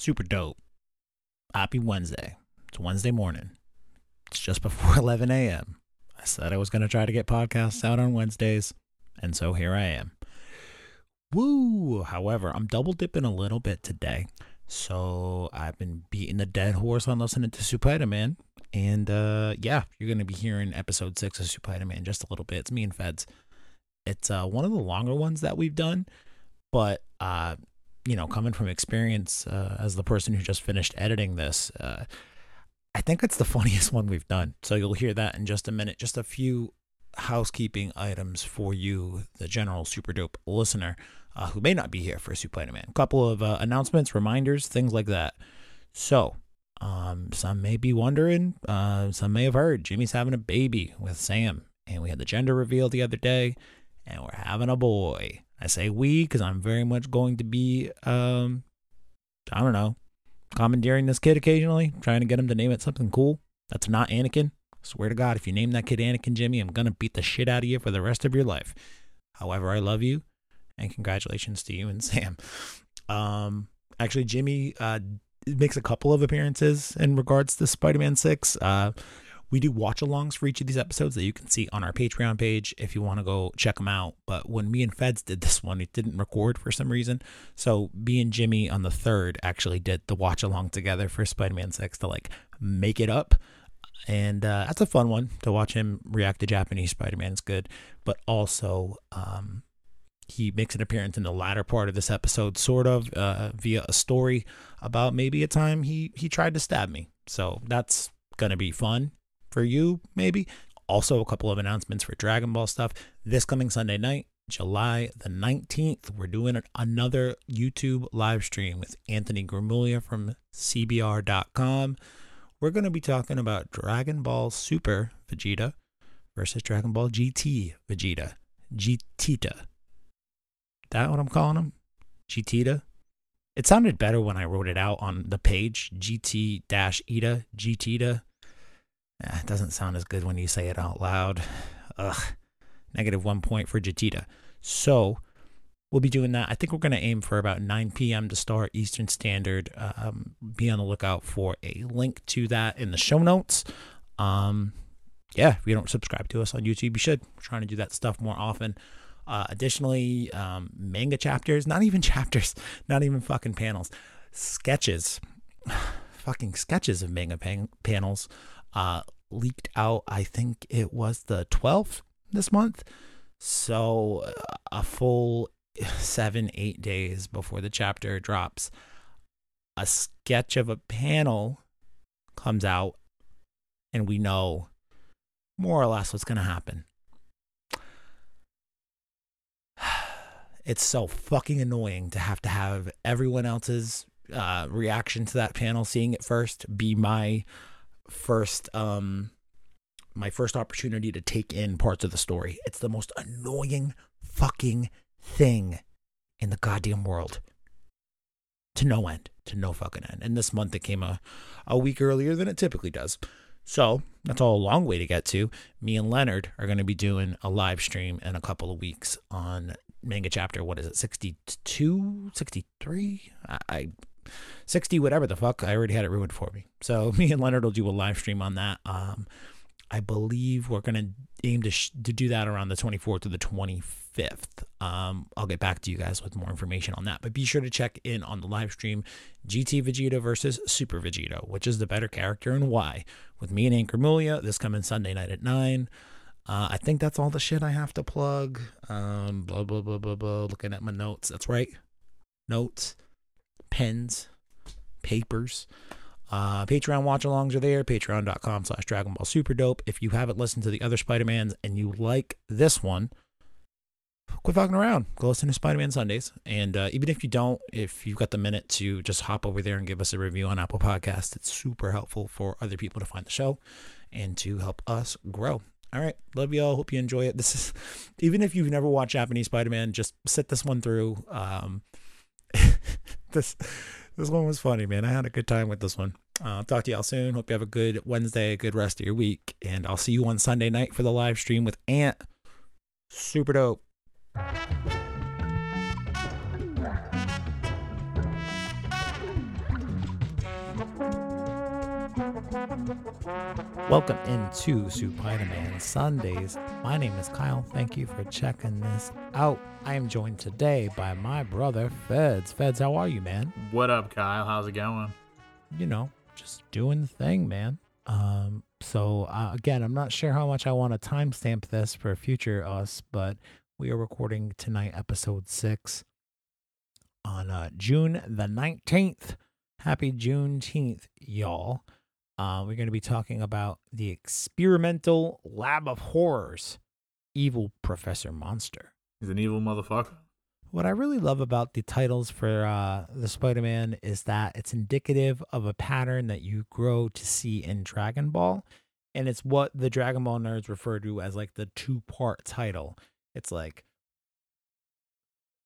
Super dope. Happy Wednesday. It's Wednesday morning. It's just before 11 a.m. I said I was going to try to get podcasts out on Wednesdays, and so here I am. Woo! However, I'm double dipping a little bit today. So I've been beating the dead horse on listening to Spider Man. And uh, yeah, you're going to be hearing episode six of Spider Man just a little bit. It's me and Feds. It's uh, one of the longer ones that we've done, but uh, you know, coming from experience uh, as the person who just finished editing this, uh, I think it's the funniest one we've done. So you'll hear that in just a minute. Just a few housekeeping items for you, the general super dope listener uh, who may not be here for Spider Man. A couple of uh, announcements, reminders, things like that. So, um, some may be wondering, uh, some may have heard Jimmy's having a baby with Sam, and we had the gender reveal the other day, and we're having a boy. I say we because I'm very much going to be, um, I don't know, commandeering this kid occasionally, trying to get him to name it something cool. That's not Anakin. I swear to God, if you name that kid Anakin Jimmy, I'm gonna beat the shit out of you for the rest of your life. However, I love you, and congratulations to you and Sam. Um, actually, Jimmy uh, makes a couple of appearances in regards to Spider-Man Six. Uh, we do watch alongs for each of these episodes that you can see on our Patreon page if you want to go check them out. But when me and Feds did this one, it didn't record for some reason. So me and Jimmy on the third actually did the watch along together for Spider Man 6 to like make it up. And uh, that's a fun one to watch him react to Japanese Spider Man. It's good. But also, um, he makes an appearance in the latter part of this episode, sort of uh, via a story about maybe a time he he tried to stab me. So that's gonna be fun for you, maybe. Also, a couple of announcements for Dragon Ball stuff. This coming Sunday night, July the 19th, we're doing another YouTube live stream with Anthony Gramuglia from CBR.com. We're going to be talking about Dragon Ball Super Vegeta versus Dragon Ball GT Vegeta. GTita. That what I'm calling him? GTita? It sounded better when I wrote it out on the page. GT Ita. GTita. Eh, it doesn't sound as good when you say it out loud. Ugh. Negative one point for GTita. So we'll be doing that. I think we're going to aim for about 9 p.m. to start Eastern Standard. Um, be on the lookout for a link to that in the show notes. Um, yeah, if you don't subscribe to us on YouTube, you should. We're trying to do that stuff more often. Uh, additionally, um, manga chapters, not even chapters, not even fucking panels, sketches, fucking sketches of manga pan- panels uh, leaked out. I think it was the 12th this month. So uh, a full seven, eight days before the chapter drops, a sketch of a panel comes out, and we know more or less what's going to happen. It's so fucking annoying to have to have everyone else's uh, reaction to that panel, seeing it first, be my first um my first opportunity to take in parts of the story. It's the most annoying fucking thing in the goddamn world. To no end, to no fucking end. And this month it came a, a week earlier than it typically does. So that's all a long way to get to. Me and Leonard are going to be doing a live stream in a couple of weeks on manga chapter, what is it, 62, 63? I, I 60 whatever the fuck i already had it ruined for me so me and leonard will do a live stream on that um i believe we're gonna aim to, sh- to do that around the 24th to the 25th um i'll get back to you guys with more information on that but be sure to check in on the live stream gt vegeta versus super vegeta which is the better character and why with me and Ant Gramuglia this coming sunday night at 9 uh, I think that's all the shit I have to plug. Um, blah, blah, blah, blah, blah. Looking at my notes. That's right. Notes pens, papers. Uh, Patreon watch alongs are there. Patreon.com slash Dragon Ball Super Dope. If you haven't listened to the other Spider Mans and you like this one, quit fucking around. Go listen to Spider Man Sundays. And uh, even if you don't, if you've got the minute to just hop over there and give us a review on Apple Podcasts, it's super helpful for other people to find the show and to help us grow. All right. Love y'all. Hope you enjoy it. This is, even if you've never watched Japanese Spider Man, just sit this one through. Um, this this one was funny, man. I had a good time with this one. Uh, talk to y'all soon. Hope you have a good Wednesday, a good rest of your week, and I'll see you on Sunday night for the live stream with Ant. Super dope. Welcome into Spider-Man Sundays. My name is Kyle. Thank you for checking this out. I am joined today by my brother Feds. Feds, how are you, man? What up, Kyle? How's it going? You know, just doing the thing, man. Um, so uh, again, I'm not sure how much I want to timestamp this for future us, but we are recording tonight, episode six, on uh, June the 19th. Happy Juneteenth, y'all. Uh, we're going to be talking about the experimental lab of horrors, evil Professor Monster. He's an evil motherfucker. What I really love about the titles for uh, the Spider Man is that it's indicative of a pattern that you grow to see in Dragon Ball. And it's what the Dragon Ball nerds refer to as like the two part title. It's like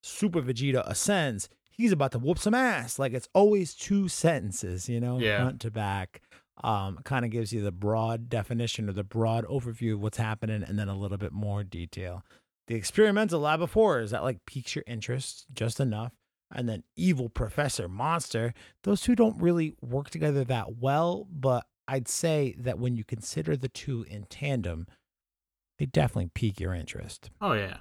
Super Vegeta ascends. He's about to whoop some ass. Like it's always two sentences, you know, Yeah. front to back. Um, kind of gives you the broad definition or the broad overview of what's happening and then a little bit more detail. The experimental lab of horrors that like piques your interest just enough. And then evil professor monster. Those two don't really work together that well, but I'd say that when you consider the two in tandem, they definitely pique your interest. Oh yeah.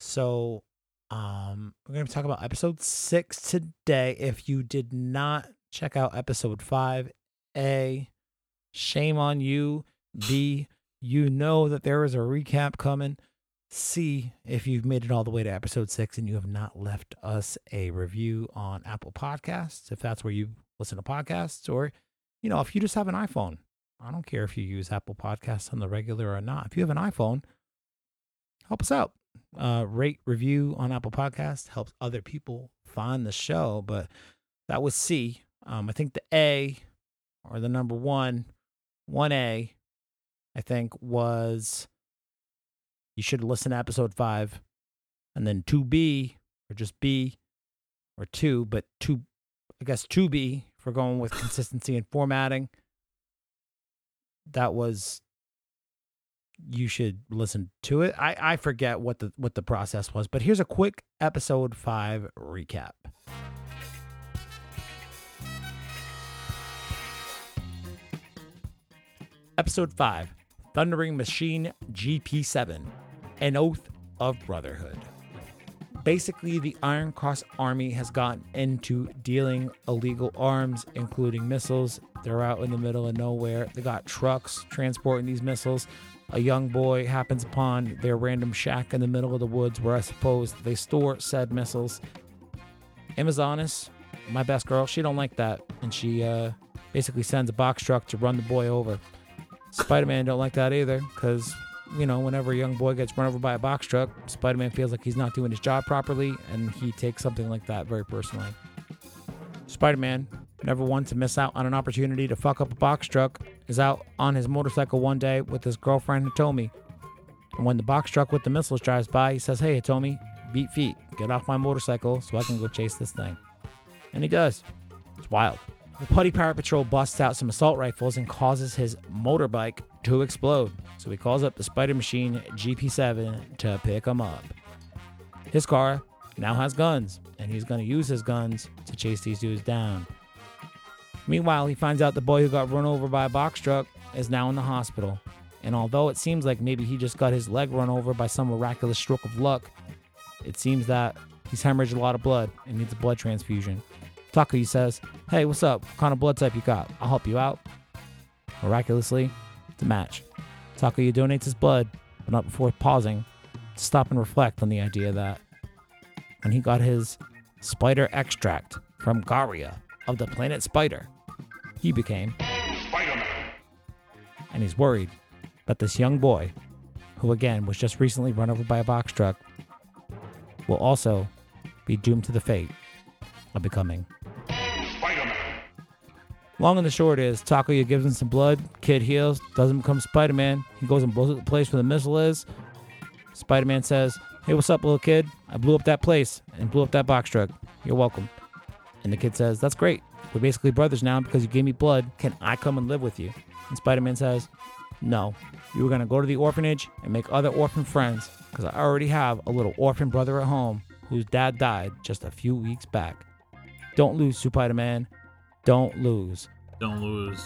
So, um, we're going to talk about episode six today. If you did not check out episode five, A, shame on you. B, you know that there is a recap coming. C, if you've made it all the way to episode six and you have not left us a review on Apple Podcasts, if that's where you listen to podcasts, or, you know, if you just have an iPhone, I don't care if you use Apple Podcasts on the regular or not. If you have an iPhone, help us out uh, rate review on Apple Podcasts helps other people find the show. But that was C. Um, I think the A or the number one, one A, I think was you should listen to episode five, and then two B or just B or two, but two, I guess two B for going with consistency and formatting. That was you should listen to it. I, I forget what the what the process was, but here's a quick episode five recap. Episode five, Thundering Machine GP7, an oath of brotherhood. Basically, the Iron Cross Army has gotten into dealing illegal arms, including missiles. They're out in the middle of nowhere. They got trucks transporting these missiles a young boy happens upon their random shack in the middle of the woods where I suppose they store said missiles. Amazonas, my best girl, she don't like that, and she uh, basically sends a box truck to run the boy over. Spider-Man don't like that either, because you know whenever a young boy gets run over by a box truck, Spider-Man feels like he's not doing his job properly, and he takes something like that very personally. Spider-Man, never one to miss out on an opportunity to fuck up a box truck, is out on his motorcycle one day with his girlfriend Hitomi. And when the box truck with the missiles drives by, he says, Hey Hitomi, beat feet, get off my motorcycle so I can go chase this thing. And he does. It's wild. The Putty Pirate Patrol busts out some assault rifles and causes his motorbike to explode. So he calls up the Spider Machine GP7 to pick him up. His car now has guns, and he's going to use his guns to chase these dudes down. Meanwhile, he finds out the boy who got run over by a box truck is now in the hospital. And although it seems like maybe he just got his leg run over by some miraculous stroke of luck, it seems that he's hemorrhaged a lot of blood and needs a blood transfusion. Takuya says, Hey, what's up? What kind of blood type you got? I'll help you out. Miraculously, it's a match. Takuya donates his blood, but not before pausing to stop and reflect on the idea that when he got his spider extract from Garia of the planet Spider, he became Spider-Man. and he's worried that this young boy, who again was just recently run over by a box truck, will also be doomed to the fate of becoming. Long and the short is, Takuya gives him some blood, kid heals, doesn't become Spider Man. He goes and blows up the place where the missile is. Spider Man says, Hey, what's up, little kid? I blew up that place and blew up that box truck. You're welcome. And the kid says, That's great. We're basically brothers now because you gave me blood. Can I come and live with you? And Spider Man says, No. You were going to go to the orphanage and make other orphan friends because I already have a little orphan brother at home whose dad died just a few weeks back. Don't lose, Spider Man. Don't lose. Don't lose.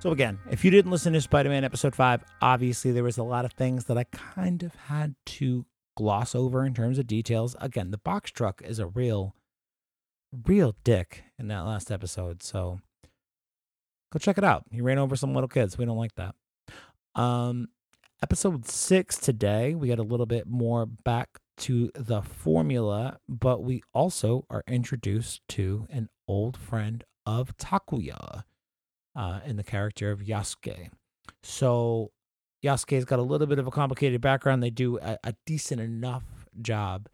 So again, if you didn't listen to Spider-Man episode 5, obviously there was a lot of things that I kind of had to gloss over in terms of details. Again, the box truck is a real real dick in that last episode. So go check it out. He ran over some little kids. We don't like that. Um episode 6 today, we get a little bit more back to the formula, but we also are introduced to an old friend of Takuya uh, in the character of Yasuke. So Yasuke's got a little bit of a complicated background. They do a, a decent enough job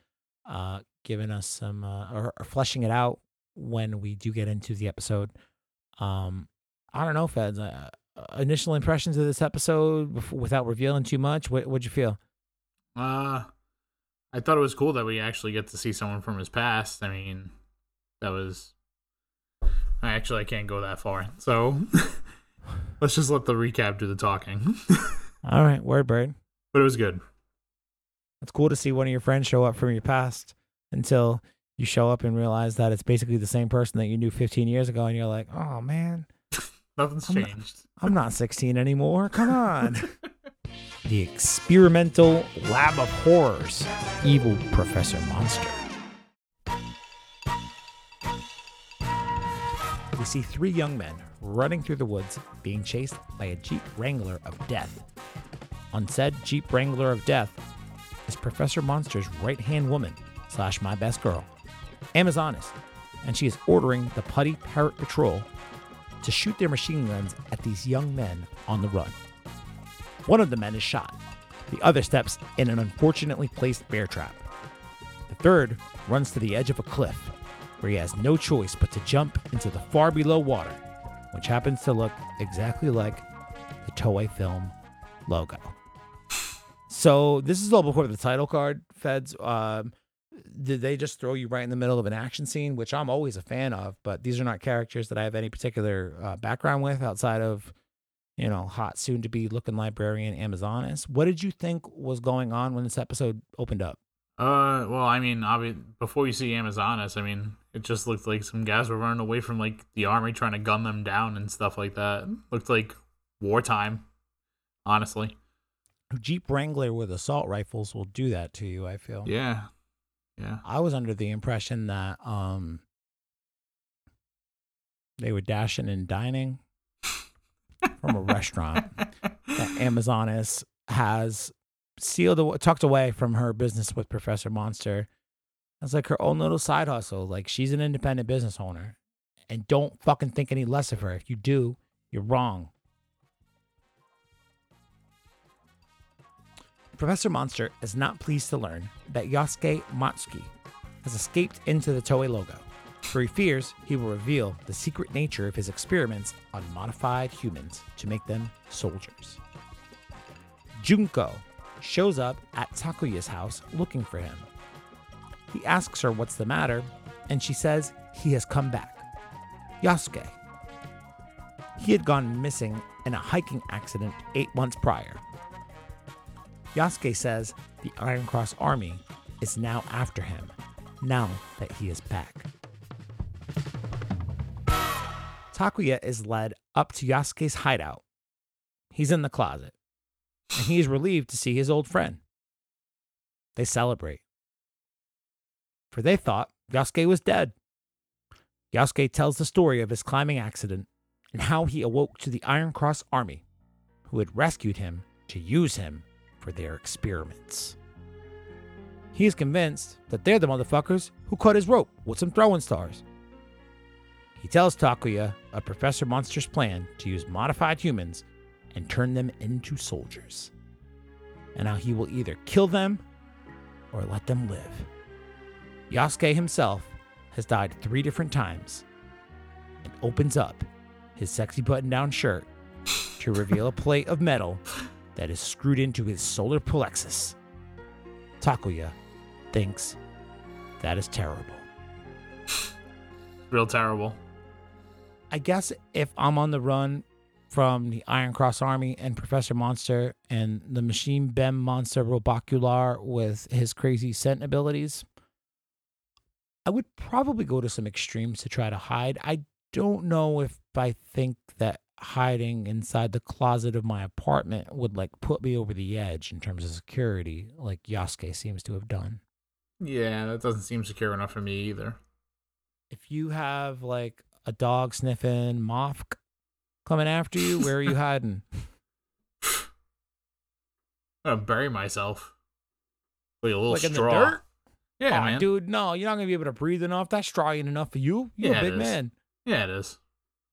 uh, giving us some uh, or, or fleshing it out when we do get into the episode. Um, I don't know, Feds. Uh, initial impressions of this episode without revealing too much. What what'd you feel? Uh, I thought it was cool that we actually get to see someone from his past. I mean, that was. I actually I can't go that far, so let's just let the recap do the talking. All right, word bird. but it was good. It's cool to see one of your friends show up from your past until you show up and realize that it's basically the same person that you knew 15 years ago, and you're like, oh man, Nothing's I'm not- changed. I'm not 16 anymore. Come on. The experimental lab of horrors, evil Professor Monster. We see three young men running through the woods being chased by a Jeep Wrangler of Death. On said Jeep Wrangler of Death is Professor Monster's right hand woman, slash my best girl, Amazoness, and she is ordering the Putty Parrot Patrol to shoot their machine guns at these young men on the run. One of the men is shot. The other steps in an unfortunately placed bear trap. The third runs to the edge of a cliff where he has no choice but to jump into the far below water, which happens to look exactly like the Toei film logo. So this is all before the title card, Feds. Um, did they just throw you right in the middle of an action scene, which I'm always a fan of, but these are not characters that I have any particular uh, background with outside of, you know, hot soon to be looking librarian Amazonas. What did you think was going on when this episode opened up? Uh, well, I mean, obvi- before you see Amazonas, I mean, it just looked like some guys were running away from like the army trying to gun them down and stuff like that. Looked like wartime, honestly. Jeep Wrangler with assault rifles will do that to you, I feel. Yeah, yeah. I was under the impression that um they were dashing and dining from a restaurant that Amazonas has sealed tucked away from her business with Professor Monster. That's like her own little side hustle. Like she's an independent business owner. And don't fucking think any less of her. If you do, you're wrong. Professor Monster is not pleased to learn that Yasuke Matsuki has escaped into the Toei logo, for he fears he will reveal the secret nature of his experiments on modified humans to make them soldiers. Junko shows up at Takuya's house looking for him. He asks her what's the matter, and she says he has come back. Yasuke. He had gone missing in a hiking accident eight months prior. Yasuke says the Iron Cross army is now after him, now that he is back. Takuya is led up to Yasuke's hideout. He's in the closet, and he is relieved to see his old friend. They celebrate, for they thought Yasuke was dead. Yasuke tells the story of his climbing accident and how he awoke to the Iron Cross army, who had rescued him to use him for their experiments. He is convinced that they're the motherfuckers who cut his rope with some throwing stars. He tells Takuya of Professor Monster's plan to use modified humans and turn them into soldiers, and how he will either kill them or let them live. Yasuke himself has died three different times and opens up his sexy button down shirt to reveal a plate of metal that is screwed into his solar plexus. Takuya thinks that is terrible. Real terrible. I guess if I'm on the run from the Iron Cross Army and Professor Monster and the Machine Bem Monster Robocular with his crazy scent abilities, I would probably go to some extremes to try to hide. I don't know if I think that hiding inside the closet of my apartment would like put me over the edge in terms of security, like Yasuke seems to have done. Yeah, that doesn't seem secure enough for me either. If you have like a dog sniffing Mofk coming after you, where are you hiding? I'm gonna bury myself. Like a little like in the straw. dirt? Yeah, Aw, man. dude, no, you're not gonna be able to breathe enough. That's straw ain't enough for you. You're Yeah, a big man. Yeah, it is.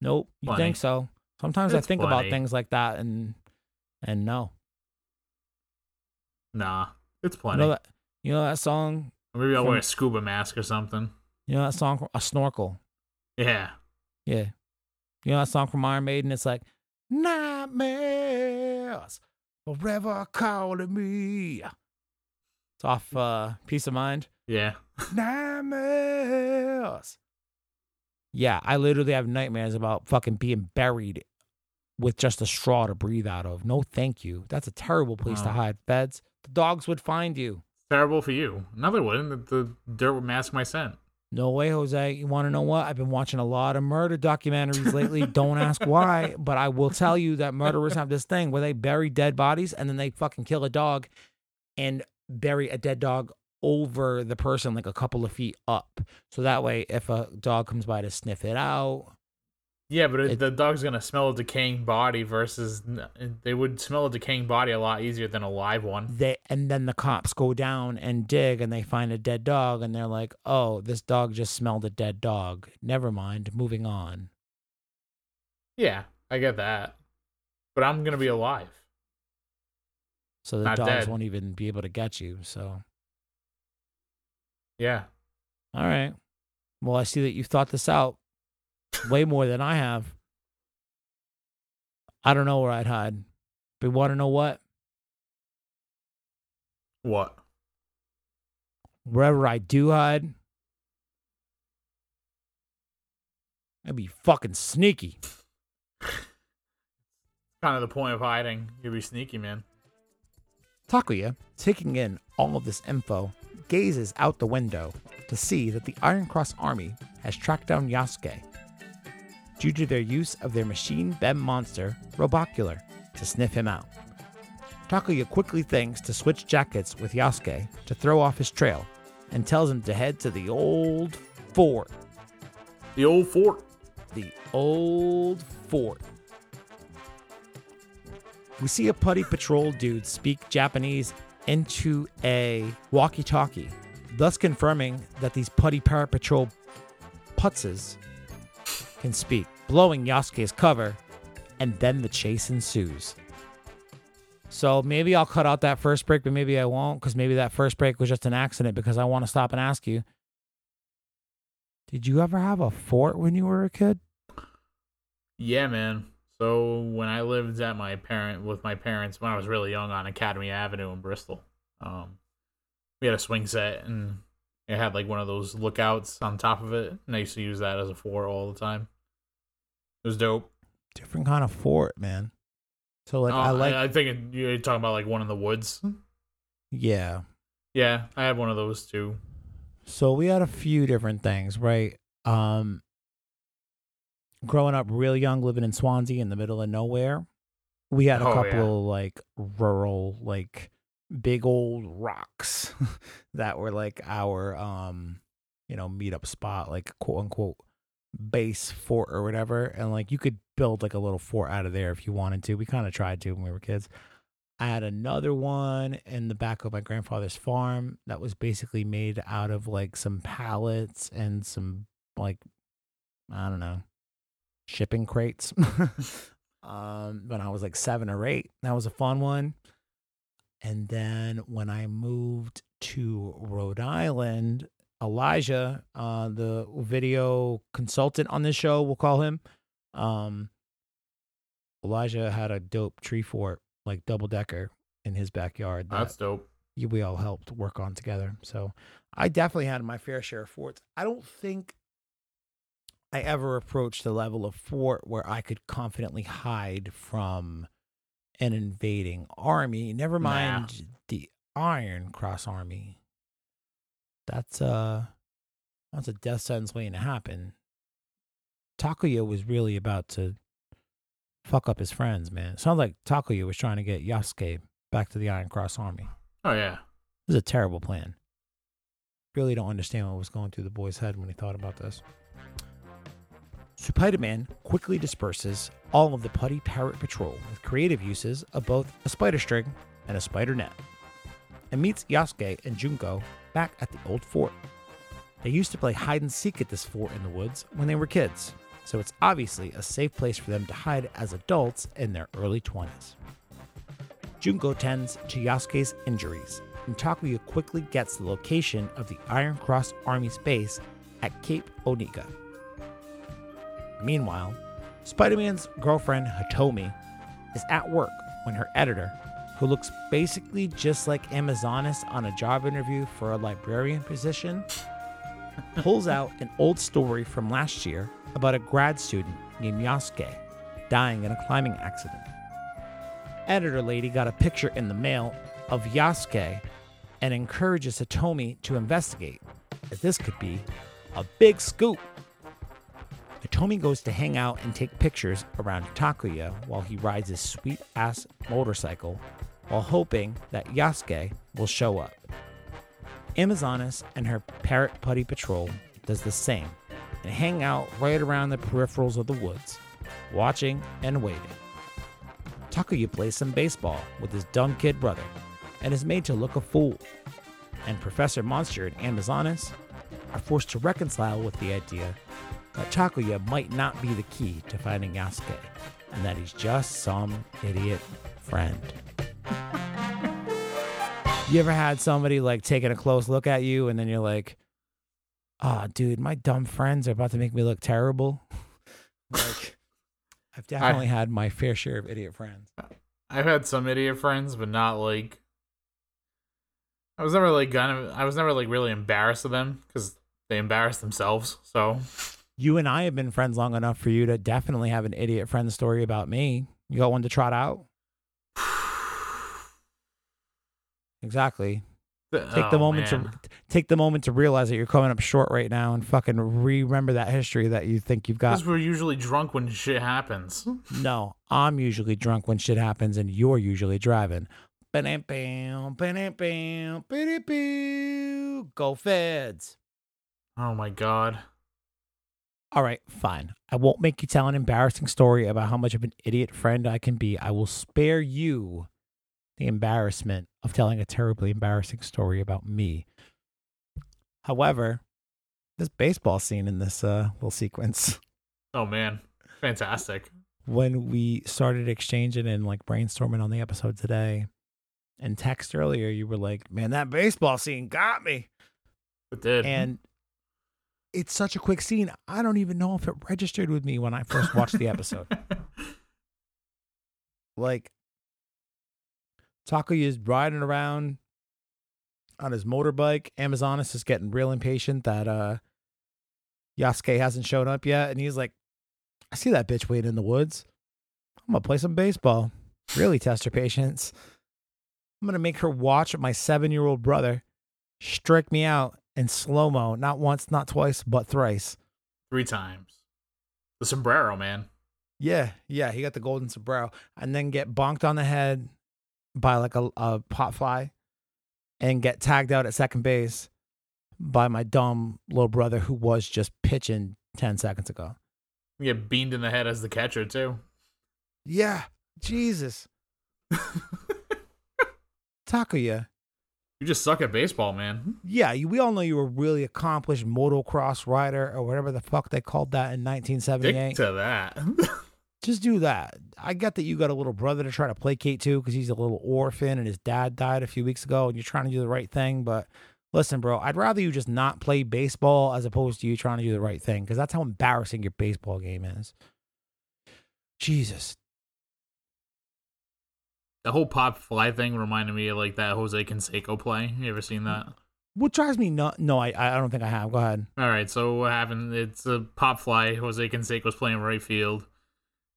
Nope, you Plenty. think so? Sometimes I It's think about things like that, and and no. Nah, it's You plenty. know that you know that song. Or Maybe I'll from- wear a scuba mask or something. You know that song, a snorkel. Yeah. Yeah. You know that song from Iron Maiden? It's like nightmares forever calling me. It's off uh, Piece of Mind. Yeah. Nightmares. Yeah, I literally have nightmares about fucking being buried with just a straw to breathe out of. No, thank you. That's a terrible place to hide. Feds, the dogs would find you. Terrible for you. Another one. The, the dirt would mask my scent. No way, Jose. You want to know what? I've been watching a lot of murder documentaries lately. Don't ask why, but I will tell you that murderers have this thing where they bury dead bodies and then they fucking kill a dog and bury a dead dog over the person like a couple of feet up. So that way, if a dog comes by to sniff it out, Yeah, but it, the dog's gonna smell a decaying body versus they would smell a decaying body a lot easier than a live one. they and then the cops go down and dig and they find a dead dog and they're like, "Oh, this dog just smelled a dead dog. Never mind, moving on." Yeah, I get that, but I'm gonna be alive. So the Not dogs dead. won't even be able to get you. So Yeah. All right. Well, I see that you've thought this out way more than I have. I don't know where I'd hide. But want to know what? What? Wherever I do hide, I'd be fucking sneaky. Kind of the point of hiding. You'd be sneaky, man. Takuya, taking in all of this info, gazes out the window to see that the Iron Cross army has tracked down Yasuke due to their use of their machine bem monster, Robocular, to sniff him out. Takuya quickly thinks to switch jackets with Yasuke to throw off his trail and tells him to head to the old fort. The old fort. The old fort. We see a putty patrol dude speak Japanese into a walkie talkie, thus confirming that these putty para patrol putzes can speak, blowing Yasuke's cover, and then the chase ensues. So maybe I'll cut out that first break, but maybe I won't, because maybe that first break was just an accident because I want to stop and ask you. Did you ever have a fort when you were a kid? Yeah, man. So when I lived at my parent with my parents when I was really young on Academy Avenue in Bristol, um, we had a swing set and it had like one of those lookouts on top of it, and I used to use that as a fort all the time. It was dope. Different kind of fort, man. So like Oh, I like I, think it, you're talking about like one in the woods. yeah. Yeah, I had one of those too. So we had a few different things, right? Um growing up real young living in Swansea in the middle of nowhere, we had a Oh, couple yeah. of like rural like big old rocks that were like our um you know meetup spot like quote unquote base fort or whatever and like you could build like a little fort out of there if you wanted to we kind of tried to when we were kids I had another one in the back of my grandfather's farm that was basically made out of like some pallets and some like I don't know shipping crates. um, when I was like seven or eight, that was a fun one. And then when I moved to Rhode Island, Elijah, uh, the video consultant on this show, we'll call him. Um, Elijah had a dope tree fort, like double decker, in his backyard. that- That's dope. we all helped work on together. So I definitely had my fair share of forts. I don't think I ever approached the level of fort where I could confidently hide from an invading army. Never Nah. mind the Iron Cross army. That's uh once a death sentence waiting to happen, Takuya was really about to fuck up his friends, man. It sounds like Takuya was trying to get Yasuke back to the Iron Cross Army. Oh yeah. It was a terrible plan. Really don't understand what was going through the boy's head when he thought about this. Spider-Man quickly disperses all of the Putty Parrot Patrol with creative uses of both a spider string and a spider net, and meets Yasuke and Junko back at the old fort. They used to play hide and seek at this fort in the woods when they were kids, so it's obviously a safe place for them to hide as adults in their early 20s. Junko tends to Yasuke's injuries, and Takuya quickly gets the location of the Iron Cross Army's base at Cape Onika. Meanwhile, Spider Man's girlfriend Hitomi is at work when her editor, who looks basically just like Amazonas on a job interview for a librarian position, pulls out an old story from last year about a grad student named Yasuke dying in a climbing accident. Editor lady got a picture in the mail of Yasuke and encourages Hitomi to investigate, as this could be a big scoop. Hitomi goes to hang out and take pictures around Takuya while he rides his sweet ass motorcycle while hoping that Yasuke will show up. Amazonas and her Parrot Putty Patrol does the same and hang out right around the peripherals of the woods, watching and waiting. Takuya plays some baseball with his dumb kid brother and is made to look a fool. And Professor Monster and Amazonas are forced to reconcile with the idea that Takuya might not be the key to finding Yasuke and that he's just some idiot friend. You ever had somebody like taking a close look at you and then you're like, oh, dude, my dumb friends are about to make me look terrible? like, I've definitely had my fair share of idiot friends. I've had some idiot friends, but not like. I was never like kind of. I was never like really embarrassed of them because they embarrassed themselves. So You and I have been friends long enough for you to definitely have an idiot friend story about me. You got one to trot out? Exactly. Take the Oh, moment man. to take the moment to realize that you're coming up short right now and fucking remember that history that you think you've got. Because we're usually drunk when shit happens. No, I'm usually drunk when shit happens and you're usually driving. Go feds. Oh my god. All right, fine. I won't make you tell an embarrassing story about how much of an idiot friend I can be. I will spare you the embarrassment of telling a terribly embarrassing story about me. However, this baseball scene in this uh, little sequence, Oh man. Fantastic. when we started exchanging and like brainstorming on the episode today and text earlier, you were like, man, that baseball scene got me. It did. And it's such a quick scene. I don't even know if it registered with me when I first watched the episode. like Takuya is riding around on his motorbike. Amazonas is getting real impatient that uh Yasuke hasn't shown up yet, and he's like, I see that bitch waiting in the woods. I'm gonna play some baseball. Really test her patience. I'm gonna make her watch my seven year old brother strike me out in slow mo, not once, not twice, but thrice. Three times. The sombrero, man. Yeah, yeah, he got the golden sombrero, and then get bonked on the head by like a, a pot fly, and get tagged out at second base by my dumb little brother who was just pitching ten seconds ago. You get beamed in the head as the catcher too. Yeah, Jesus, Takuya. You just suck at baseball, man. Yeah, you, we all know you were a really accomplished motocross rider or whatever the fuck they called that in Stick 1978. to that. just do that. I get that you got a little brother to try to placate to because he's a little orphan and his dad died a few weeks ago and you're trying to do the right thing. But listen, bro, I'd rather you just not play baseball as opposed to you trying to do the right thing because that's how embarrassing your baseball game is. Jesus. the whole pop fly thing reminded me of like that Jose Canseco play. You ever seen that? What drives me nuts? No, I, I don't think I have. Go ahead. All right, so what happened? It's a pop fly. Jose Canseco's playing right field,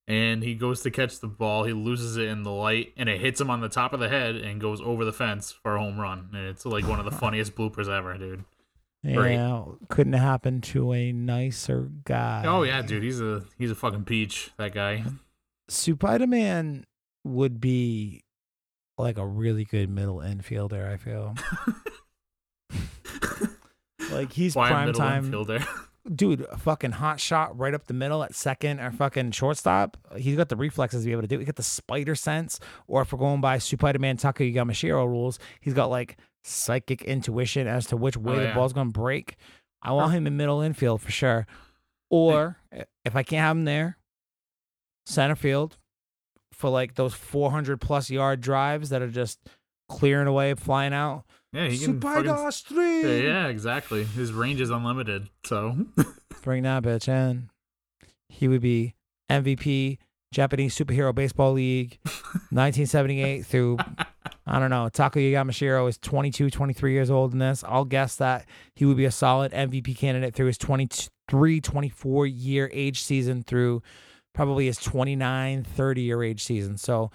and he goes to catch the ball. He loses it in the light, and it hits him on the top of the head and goes over the fence for a home run. And it's like one of the funniest bloopers ever, dude. Great. Yeah, couldn't happen to a nicer guy. Oh yeah, dude, he's a he's a fucking peach. That guy. Spider-Man would be like a really good middle infielder. I feel like he's Why prime middle time, infielder? dude. A fucking hot shot right up the middle at second or fucking shortstop. He's got the reflexes to be able to do. it. He got the spider sense, or if we're going by Spider-Man Takuya Yamashiro rules, he's got like psychic intuition as to which way Oh, the ball's gonna break. I want him in middle infield for sure. Or if I can't have him there, center field for like those 400 plus yard drives that are just clearing away, flying out. Yeah, he can. fucking- Spider yeah, yeah, exactly. His range is unlimited. So Bring that bitch in. He would be MVP, Japanese Superhero Baseball League, 1978 through, I don't know, Takuya Yamashiro is 22, 23 years old in this. I'll guess that he would be a solid MVP candidate through his 23, 24 year age season through probably his 29, 30 year age season. So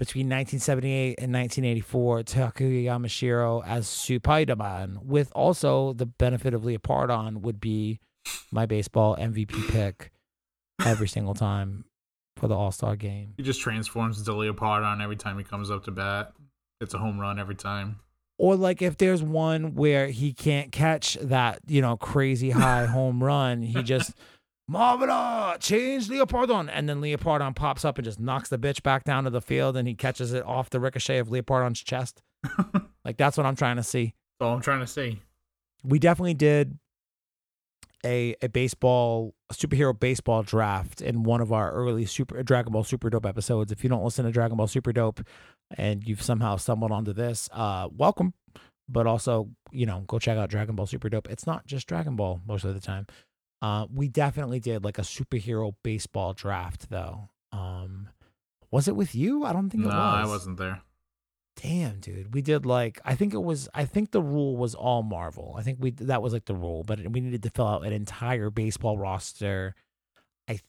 between 1978 and 1984, Takuya Yamashiro as Spider-Man, with also the benefit of Leopardon, would be my baseball MVP pick every single time for the All Star game. he just transforms into Leopardon every time he comes up to bat. It's a home run every time. Or like if there's one where he can't catch that, you know, crazy high home run, he just Marveller, change Leopardon. And then Leopardon pops up and just knocks the bitch back down to the field and he catches it off the ricochet of Leopardon's chest. like that's what I'm trying to see. That's all I'm trying to see. we definitely did a a baseball a superhero baseball draft in one of our early super Dragon Ball Super Dope episodes. If you don't listen to Dragon Ball Super Dope and you've somehow stumbled onto this, uh welcome. But also, you know, go check out Dragon Ball Super Dope. It's not just Dragon Ball most of the time. Uh we definitely did like a superhero baseball draft though. Um was it with you? I don't think No, it was. No, I wasn't there. Damn, dude. We did like I think it was I think the rule was all Marvel. I think we that was like the rule, but we needed to fill out an entire baseball roster. I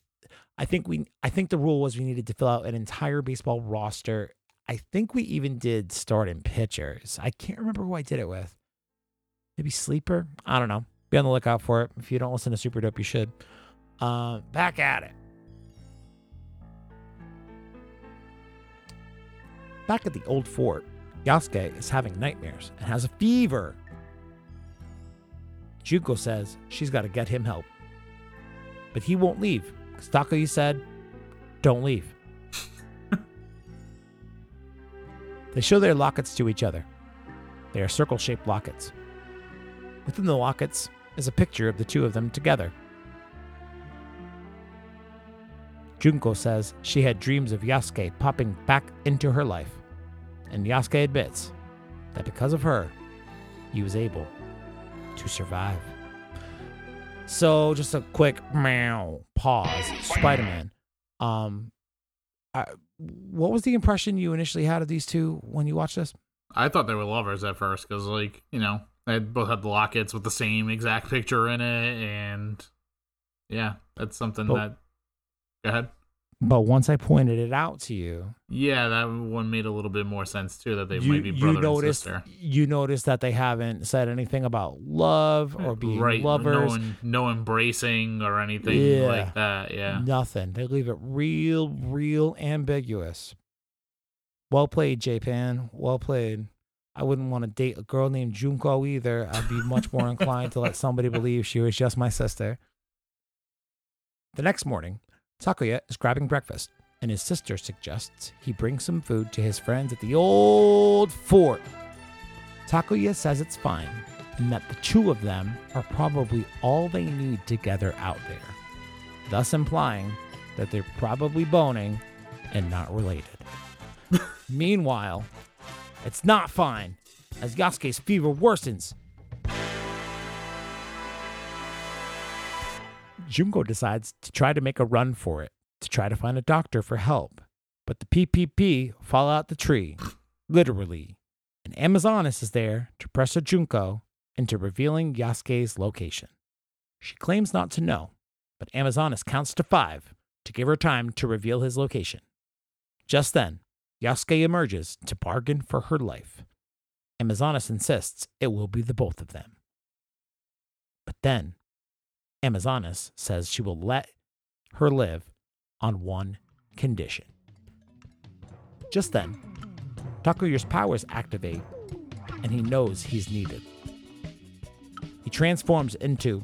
I think we I think the rule was we needed to fill out an entire baseball roster. I think we even did starting pitchers. I can't remember who I did it with. Maybe sleeper? I don't know. Be on the lookout for it. If you don't listen to Super Dope, you should. Uh, back at it. Back at the old fort, Yasuke is having nightmares and has a fever. Junko says she's got to get him help. But he won't leave because said, don't leave. they show their lockets to each other. They are circle shaped lockets. Within the lockets is a picture of the two of them together. Junko says she had dreams of Yasuke popping back into her life, and Yasuke admits that because of her, he was able to survive. So, just a quick meow pause. Spider Man. Um, what was the impression you initially had of these two when you watched this? I thought they were lovers at first because, like, you know, they both had the lockets with the same exact picture in it, and yeah, that's something But- that. Go ahead. But once I pointed it out to you, Yeah, that one made a little bit more sense too. That they you, might be you brother noticed and sister. you noticed that they haven't said anything about love or being right, lovers. No, no embracing or anything Yeah. like that. Yeah. Nothing. They leave it real, real ambiguous. Well played, J-Pan. Well played. I wouldn't want to date a girl named Junko either. I'd be much more inclined to let somebody believe she was just my sister. The next morning, Takuya is grabbing breakfast, and his sister suggests he bring some food to his friends at the old fort. Takuya says it's fine, and that the two of them are probably all they need together out there thus implying that they're probably boning and not related. Meanwhile, it's not fine as Yasuke's fever worsens. Junko decides to try to make a run for it, to try to find a doctor for help. But the PPP fall out the tree, literally. And Amazonas is there to pressure Junko into revealing Yasuke's location. She claims not to know, but Amazonas counts to five to give her time to reveal his location. Just then, Yasuke emerges to bargain for her life. Amazonas insists it will be the both of them. But then Amazonas says she will let her live on one condition. Just then, Takuya's powers activate and he knows he's needed. He transforms into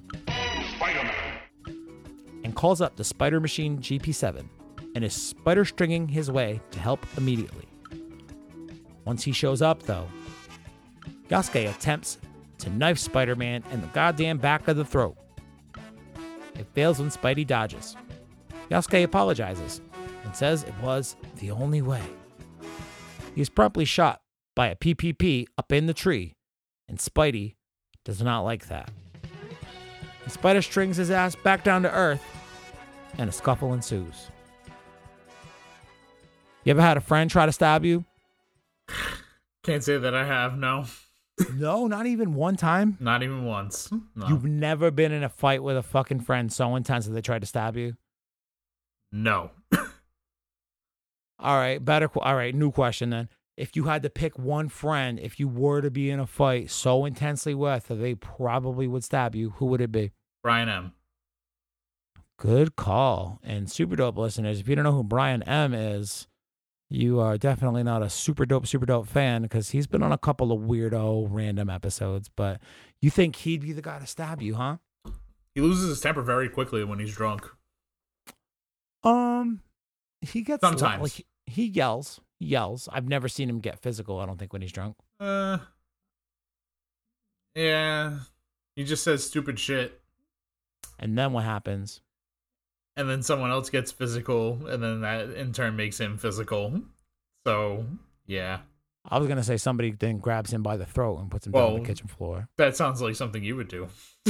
Spider-Man. and calls up the Spider Machine GP7 and is spider stringing his way to help immediately. Once he shows up, though, Yasuke attempts to knife Spider Man in the goddamn back of the throat. It fails when Spidey dodges. Yasuke apologizes and says it was the only way. He is promptly shot by a PPP up in the tree, and Spidey does not like that. The spider strings his ass back down to earth, and a scuffle ensues. You ever had a friend try to stab you? Can't say that I have. No, No, not even one time. not even once. No. You've never been in a fight with a fucking friend so intense that they tried to stab you. no. All right, better. All right, new question then. If you had to pick one friend, if you were to be in a fight so intensely with that they probably would stab you, who would it be? Brian M. Good call. And super dope listeners, if you don't know who Brian M is, you are definitely not a super dope, super dope fan because he's been on a couple of weirdo random episodes. But you think he'd be the guy to stab you, huh? He loses his temper very quickly when he's drunk. Um, he gets Sometimes. like he yells, yells. I've never seen him get physical. I don't think when he's drunk. Uh, yeah. He just says stupid shit, And then what happens? And then someone else gets physical, and then that in turn makes him physical. So yeah, I was gonna say somebody then grabs him by the throat and puts him down on the kitchen floor. that sounds like something you would do.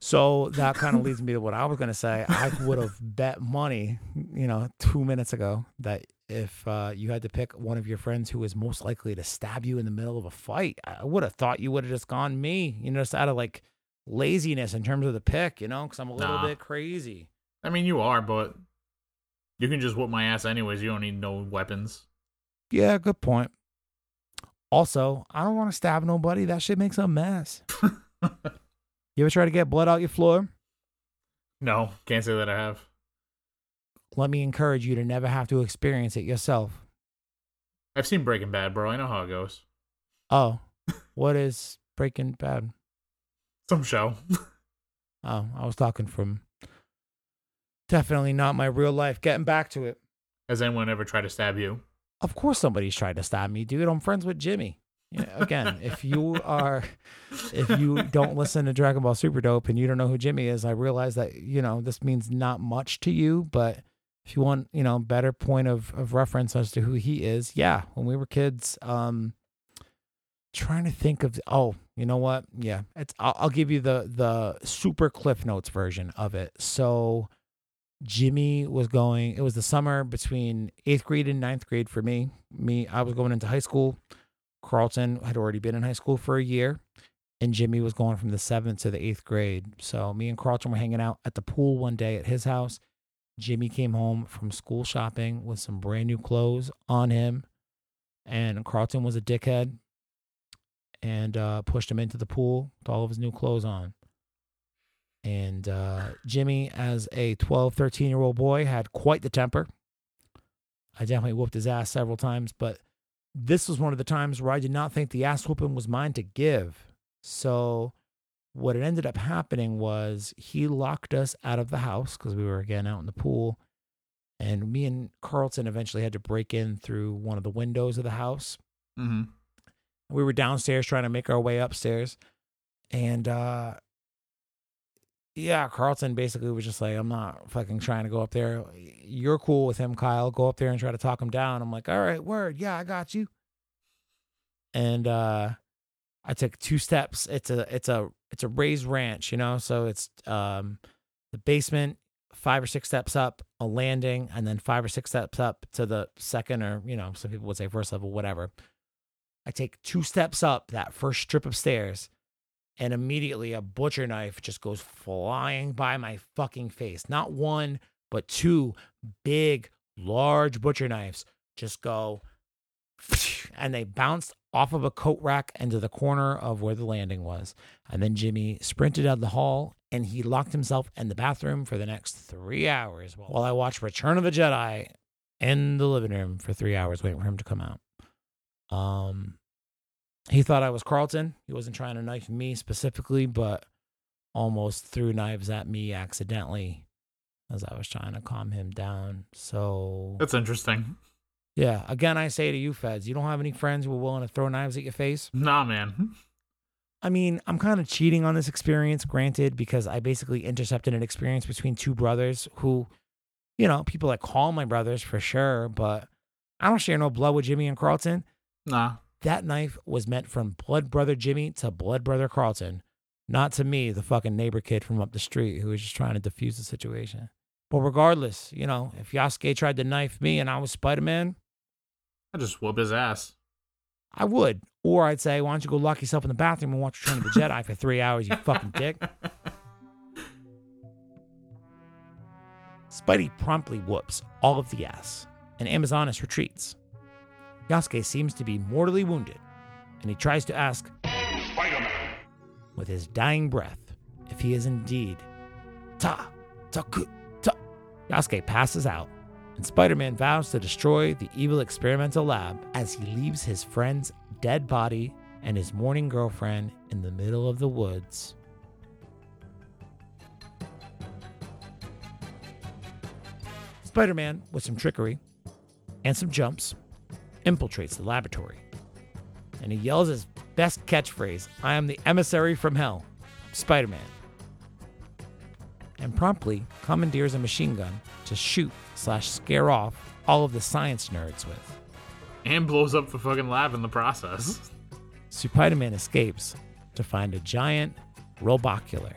So that kind of leads me to what I was going to say. I would have bet money, you know, two minutes ago that if uh, you had to pick one of your friends who is most likely to stab you in the middle of a fight, I would have thought you would have just gone me, you know, just out of like laziness in terms of the pick, you know, because I'm a little Nah. bit crazy. I mean, you are, but you can just whoop my ass anyways. You don't need no weapons. Yeah, good point. Also, I don't want to stab nobody. That shit makes a mess. You ever try to get blood out your floor? No, can't say that I have. Let me encourage you to never have to experience it yourself. I've seen Breaking Bad, bro. I know how it goes. Oh, what is Breaking Bad? Some show. Oh, I was talking from definitely not my real life. Getting back to it. Has anyone ever tried to stab you? Of course, somebody's tried to stab me, dude. I'm friends with Jimmy. Yeah, again, if you are, if you don't listen to Dragon Ball Super Dope and you don't know who Jimmy is, I realize that you know this means not much to you. But if you want, you know, better point of of reference as to who he is, yeah, when we were kids, um, trying to think of oh you know what yeah it's I'll, I'll give you the the super cliff notes version of it so jimmy was going it was the summer between eighth grade and ninth grade for me. Me i was going into high school. Carlton had already been in high school for a year and jimmy was going from the seventh to the eighth grade. So me and carlton were hanging out at the pool one day at his house. Jimmy came home from school shopping with some brand new clothes on him and carlton was a dickhead and uh, pushed him into the pool with all of his new clothes on. And uh, Jimmy, as a 12, 13 year old boy, had quite the temper. I definitely whooped his ass several times, but this was one of the times where I did not think the ass whooping was mine to give. So, what had ended up happening was he locked us out of the house because we were again out in the pool. And me and Carlton eventually had to break in through one of the windows of the house Mm-hmm. we were downstairs trying to make our way upstairs and uh yeah carlton basically was just like i'm not fucking trying to go up there. You're cool with him kyle. Go up there and try to talk him down. I'm like all right word. Yeah i got you. And uh i took two steps. It's a it's a it's a raised ranch you know? So it's um the basement five or six steps up a landing and then five or six steps up to the second or you know some people would say first level whatever. I take two steps up that first strip of stairs, and immediately a butcher knife just goes flying by my fucking face. Not one, but two big, large butcher knives just go and they bounced off of a coat rack into the corner of where the landing was. And then Jimmy sprinted out of the hall and he locked himself in the bathroom for the next three hours while I watched Return of the Jedi in the living room for three hours waiting for him to come out. Um, he thought I was Carlton. He wasn't trying to knife me specifically, but almost threw knives at me accidentally as I was trying to calm him down. So That's interesting. yeah, again, I say to you, feds, you don't have any friends who are willing to throw knives at your face. Nah, man. I mean, I'm kind of cheating on this experience, granted, because I basically intercepted an experience between two brothers who, you know, people that call my brothers for sure, but I don't share no blood with Jimmy and Carlton. Nah. That knife was meant from blood brother Jimmy to blood brother Carlton, not to me, the fucking neighbor kid from up the street who was just trying to defuse the situation. But regardless, you know, if Yasuke tried to knife me and I was Spider Man, I'd just whoop his ass. I would. Or I'd say, why don't you go lock yourself in the bathroom and watch Return of the Jedi for three hours, you fucking dick. Spidey promptly whoops all of the ass, and Amazonas retreats. Yasuke seems to be mortally wounded, and he tries to ask, Spider-Man. with his dying breath, if he is indeed Ta, Taku, Ta. Yasuke passes out, and Spider Man vows to destroy the evil experimental lab as he leaves his friend's dead body and his mourning girlfriend in the middle of the woods. Spider Man, with some trickery and some jumps, infiltrates the laboratory. And he yells his best catchphrase I am the emissary from hell, Spider Man. And promptly commandeers a machine gun to shoot slash scare off all of the science nerds with. And blows up the fucking lab in the process. Spider Man escapes to find a giant Robocular.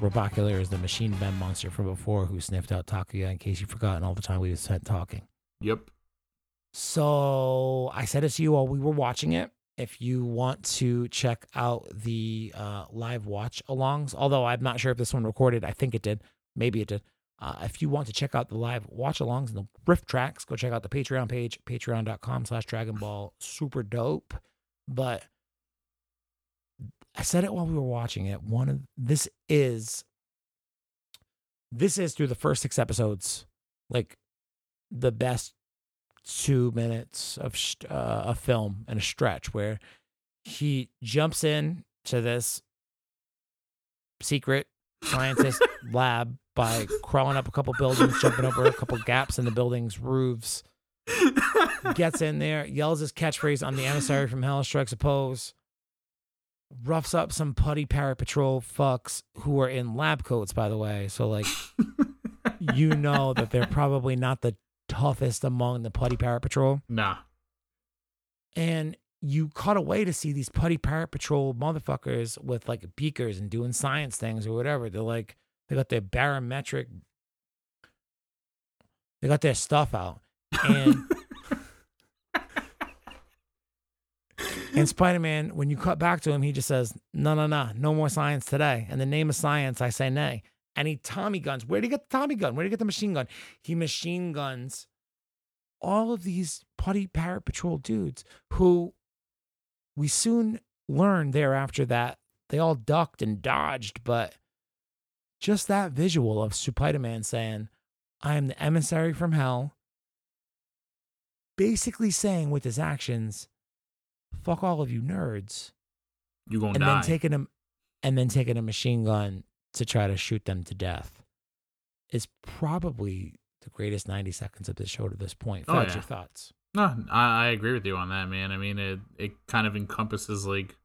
Robocular is the machine gun monster from before who sniffed out Takuya, in case you've forgotten all the time we spent talking. Yep. So I said it to you while we were watching it. If you want to check out the uh, live watch alongs, although I'm not sure if this one recorded, I think it did. Maybe it did. Uh, if you want to check out the live watch alongs and the riff tracks, go check out the Patreon page, patreon.com slash Dragon Ball. Super dope. But I said it while we were watching it. One of this is this is through the first six episodes, like the best two minutes of uh, a film and a stretch where he jumps in to this secret scientist lab by crawling up a couple buildings, jumping over a couple gaps in the building's roofs. Gets in there, yells his catchphrase on the emissary from Hell strikes a pose, roughs up some putty para patrol fucks who are in lab coats, by the way. So like you know that they're probably not the toughest among the putty pirate patrol. Nah. And you cut away to see these putty pirate patrol motherfuckers with like beakers and doing science things or whatever. They're like, they got their barometric, they got their stuff out. And, and Spider Man, when you cut back to him, he just says, no, no, no, no more science today. In the name of science, I say nay. And he Tommy guns. Where'd he get the Tommy gun? Where'd he get the machine gun? He machine guns all of these putty parrot patrol dudes who we soon learned thereafter that they all ducked and dodged, but just that visual of Spider-Man saying, I am the emissary from hell, basically saying with his actions, fuck all of you nerds, You gonna and die. then taking a, and then taking a machine gun to try to shoot them to death is probably the greatest 90 seconds of this show to this point. Oh, yeah. your thoughts? No, I, I agree with you on that, man. I mean, it it kind of encompasses like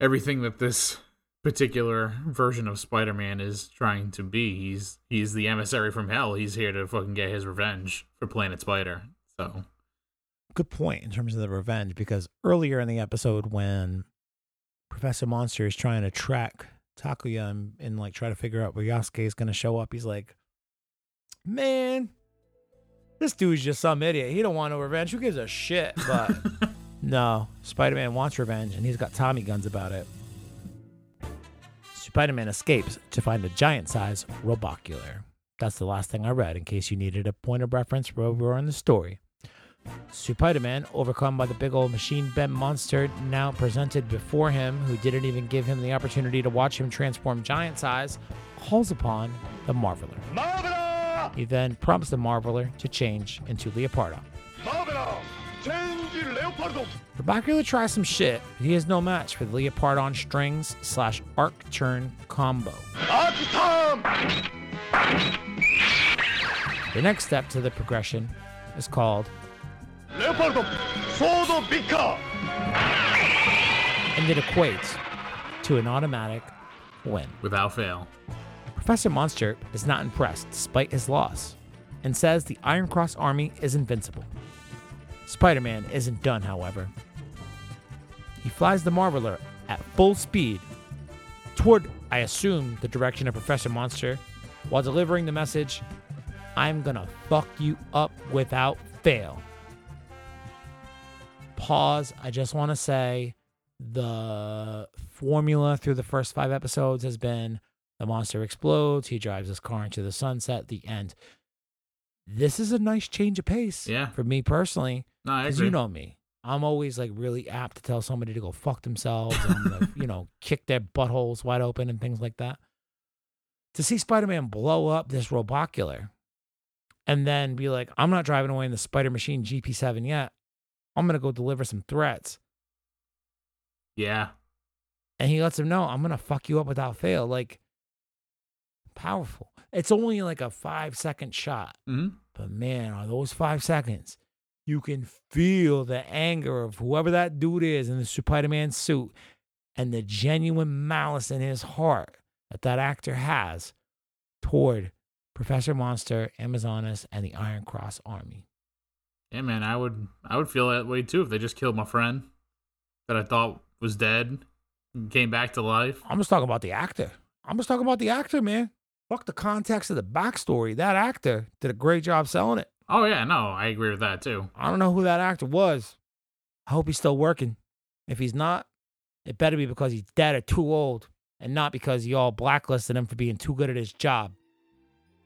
everything that this particular version of Spider-Man is trying to be. He's he's the emissary from hell. He's here to fucking get his revenge for Planet Spider. So good point in terms of the revenge because earlier in the episode when Professor Monster is trying to track Takuya and, and like try to figure out where Yasuke is going to show up, he's like, "Man, this dude's just some idiot. He don't want no revenge. Who gives a shit?" But no, Spider-Man wants revenge, and he's got Tommy guns about it. Spider-Man escapes to find a giant-sized Robocular. That's the last thing I read, in case you needed a point of reference where we were in the story. Spider-Man, overcome by the big old machine BEM monster now presented before him, who didn't even give him the opportunity to watch him transform giant size, calls upon the Marveller. Marvela! He then prompts the Marveller to change into Leopardo. Marvela! Change Leopardo! Robocular tries some shit, but he is no match for the Leopardon strings slash arc turn combo. Arc turn! The next step to the progression is called, Leopardo! Sword Bika! And it equates to an automatic win. Without fail. Professor Monster is not impressed despite his loss and says the Iron Cross army is invincible. Spider Man isn't done, however. He flies the Marveller at full speed toward, I assume, the direction of Professor Monster while delivering the message I'm gonna fuck you up without fail. Pause. I just want to say the formula through the first five episodes has been the monster explodes, he drives his car into the sunset, the end. This is a nice change of pace Yeah. for me personally. No, you know me. I'm always like really apt to tell somebody to go fuck themselves and you know, kick their buttholes wide open and things like that. To see Spider Man blow up this robocular and then be like, I'm not driving away in the Spider Machine GP7 yet. I'm gonna go deliver some threats. yeah. And he lets him know, I'm gonna fuck you up without fail. Like powerful. It's only like a five second shot. hmm But man, are those five seconds, you can feel the anger of whoever that dude is in the Spider Man suit and the genuine malice in his heart that that actor has toward Professor Monster, Amazonas, and the Iron Cross Army. Yeah, man, I would I would feel that way too if they just killed my friend that I thought was dead and came back to life. I'm just talking about the actor. I'm just talking about the actor, man. Fuck the context of the backstory. That actor did a great job selling it. Oh yeah, no, I agree with that too. I don't know who that actor was. I hope he's still working. If he's not, it better be because he's dead or too old, and not because y'all blacklisted him for being too good at his job.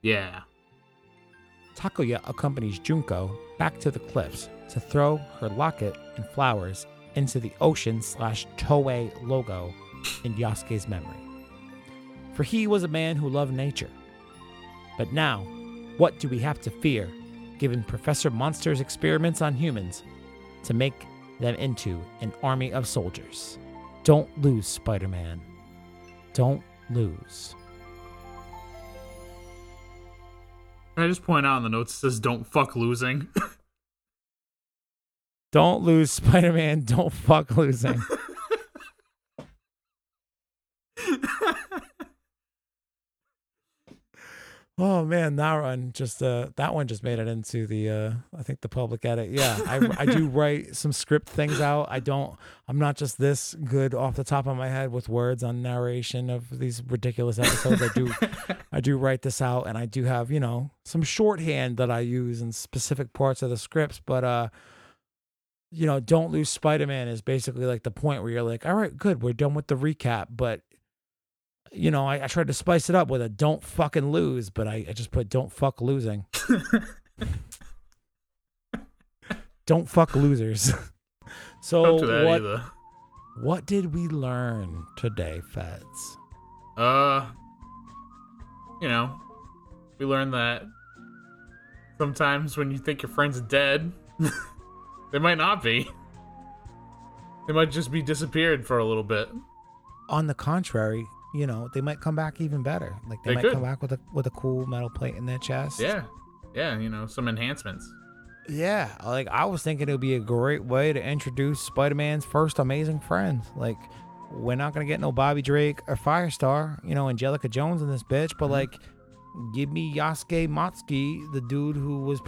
Yeah. Takuya accompanies Junko back to the cliffs to throw her locket and flowers into the ocean slash Toei logo in Yasuke's memory. For he was a man who loved nature. But now, what do we have to fear, given Professor Monster's experiments on humans, to make them into an army of soldiers? Don't lose, Spider Man. Don't lose. Can I just point out in the notes it says don't fuck losing. Don't lose, Spider Man. Don't fuck losing. oh man, that one just uh that one just made it into the uh I think the public edit. Yeah, I I do write some script things out. I don't I'm not just this good off the top of my head with words on narration of these ridiculous episodes. I do I do write this out and I do have, you know, some shorthand that I use in specific parts of the scripts, but uh you know, don't lose Spider Man is basically like the point where you're like, all right, good, we're done with the recap. But, you know, I, I tried to spice it up with a don't fucking lose, but I, I just put don't fuck losing. don't fuck losers. so, Don't do that what, either. what did we learn today, Feds? Uh, you know, we learned that sometimes when you think your friend's dead, they might not be. They might just be disappeared for a little bit. On the contrary, you know, they might come back even better. Like they, They might could. come back with a with a cool metal plate in their chest. Yeah, yeah, you know, some enhancements. Yeah, like I was thinking it would be a great way to introduce Spider-Man's first amazing friend. Like, we're not gonna get no Bobby Drake or Firestar, you know, Angelica Jones in this bitch, but mm-hmm. like, give me Yasuke Matsuki, the dude who was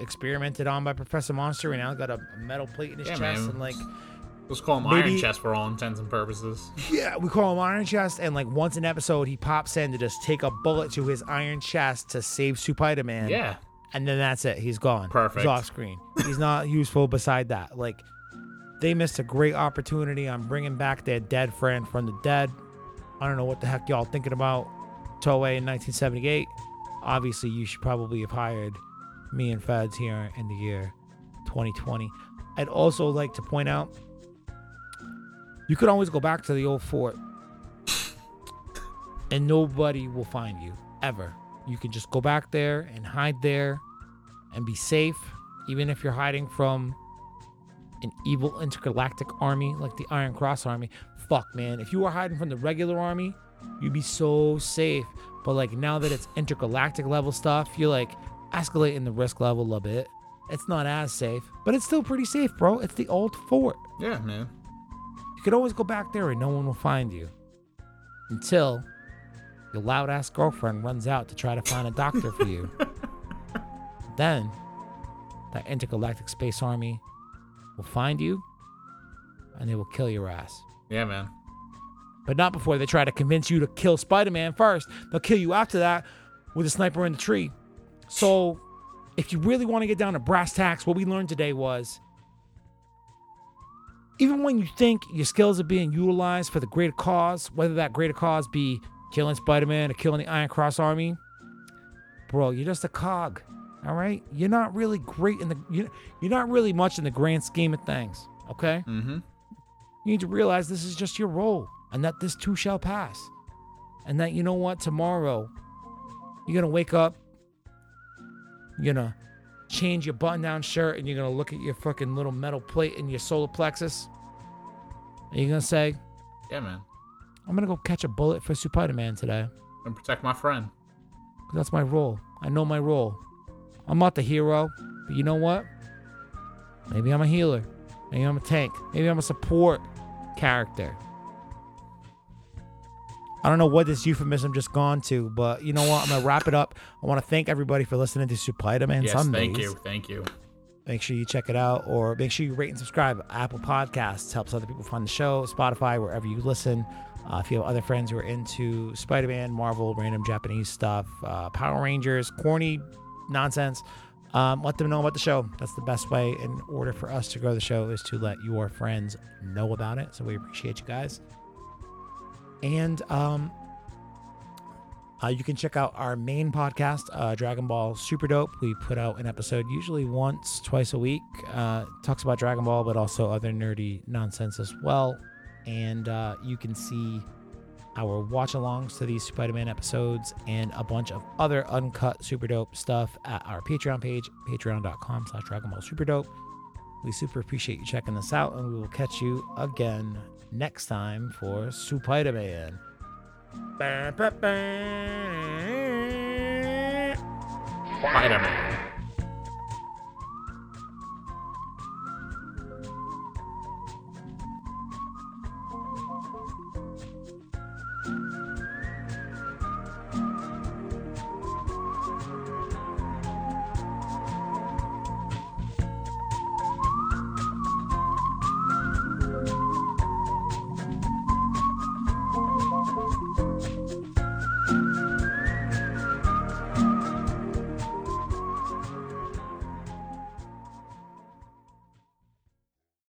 experimented on by Professor Monster, and now got a metal plate in his Yeah, chest, man. and like, Let's call him Maybe- Iron Chest for all intents and purposes. yeah, we call him Iron Chest, and like once an episode, he pops in to just take a bullet to his iron chest to save Spider-Man. Yeah, and then that's it. He's gone. Perfect. He's off screen. He's not useful beside that. Like, they missed a great opportunity on bringing back their dead friend from the dead. I don't know what the heck y'all thinking about Toei in 1978. Obviously, you should probably have hired me and Feds here in the year 2020. I'd also like to point out you could always go back to the old fort and nobody will find you ever. You can just go back there and hide there and be safe, even if you're hiding from an evil intergalactic army like the Iron Cross army. Fuck, man. If you were hiding from the regular army, you'd be so safe. But like now that it's intergalactic level stuff, you're like escalating the risk level a bit. It's not as safe, but it's still pretty safe, bro. It's the old fort. Yeah, man. You could always go back there and no one will find you. Until your loud ass girlfriend runs out to try to find a doctor for you. then that intergalactic space army will find you and they will kill your ass. Yeah, man. But not before they try to convince you to kill Spider Man first. They'll kill you after that with a sniper in the tree. So, if you really want to get down to brass tacks, what we learned today was even when you think your skills are being utilized for the greater cause, whether that greater cause be killing Spider Man or killing the Iron Cross Army, bro, you're just a cog. All right? You're not really great in the, you're, not really much in the grand scheme of things. Okay? Mm-hmm. You need to realize this is just your role and that this too shall pass. And that, you know what, tomorrow, you're going to wake up, you're going to change your button down shirt, and you're going to look at your fucking little metal plate in your solar plexus. And you're going to say, Yeah, man. I'm going to go catch a bullet for Spider Man today. And protect my friend. that's my role. I know my role. I'm not the hero, but you know what? Maybe I'm a healer. Maybe I'm a tank. Maybe I'm a support character. I don't know what this euphemism just gone to, but you know what? I'm gonna wrap it up. I want to thank everybody for listening to Supaidaman, Sundays. thank you. Thank you. Make sure you check it out, or make sure you rate and subscribe. Apple Podcasts helps other people find the show. Spotify, wherever you listen. Uh, if you have other friends who are into Spider-Man, Marvel, random Japanese stuff, uh, Power Rangers, corny nonsense, um, let them know about the show. That's the best way in order for us to grow the show is to let your friends know about it. So we appreciate you guys. And um, uh, you can check out our main podcast, uh, Dragon Ball Super Dope. We put out an episode usually once, twice a week. Uh, talks about Dragon Ball, but also other nerdy nonsense as well. And uh, you can see our watch alongs to these Spider Man episodes and a bunch of other uncut Super Dope stuff at our Patreon page, patreon.com slash Dragon Ball Super Dope. We super appreciate you checking this out, and we will catch you again next time for Spider Man. Spider Man.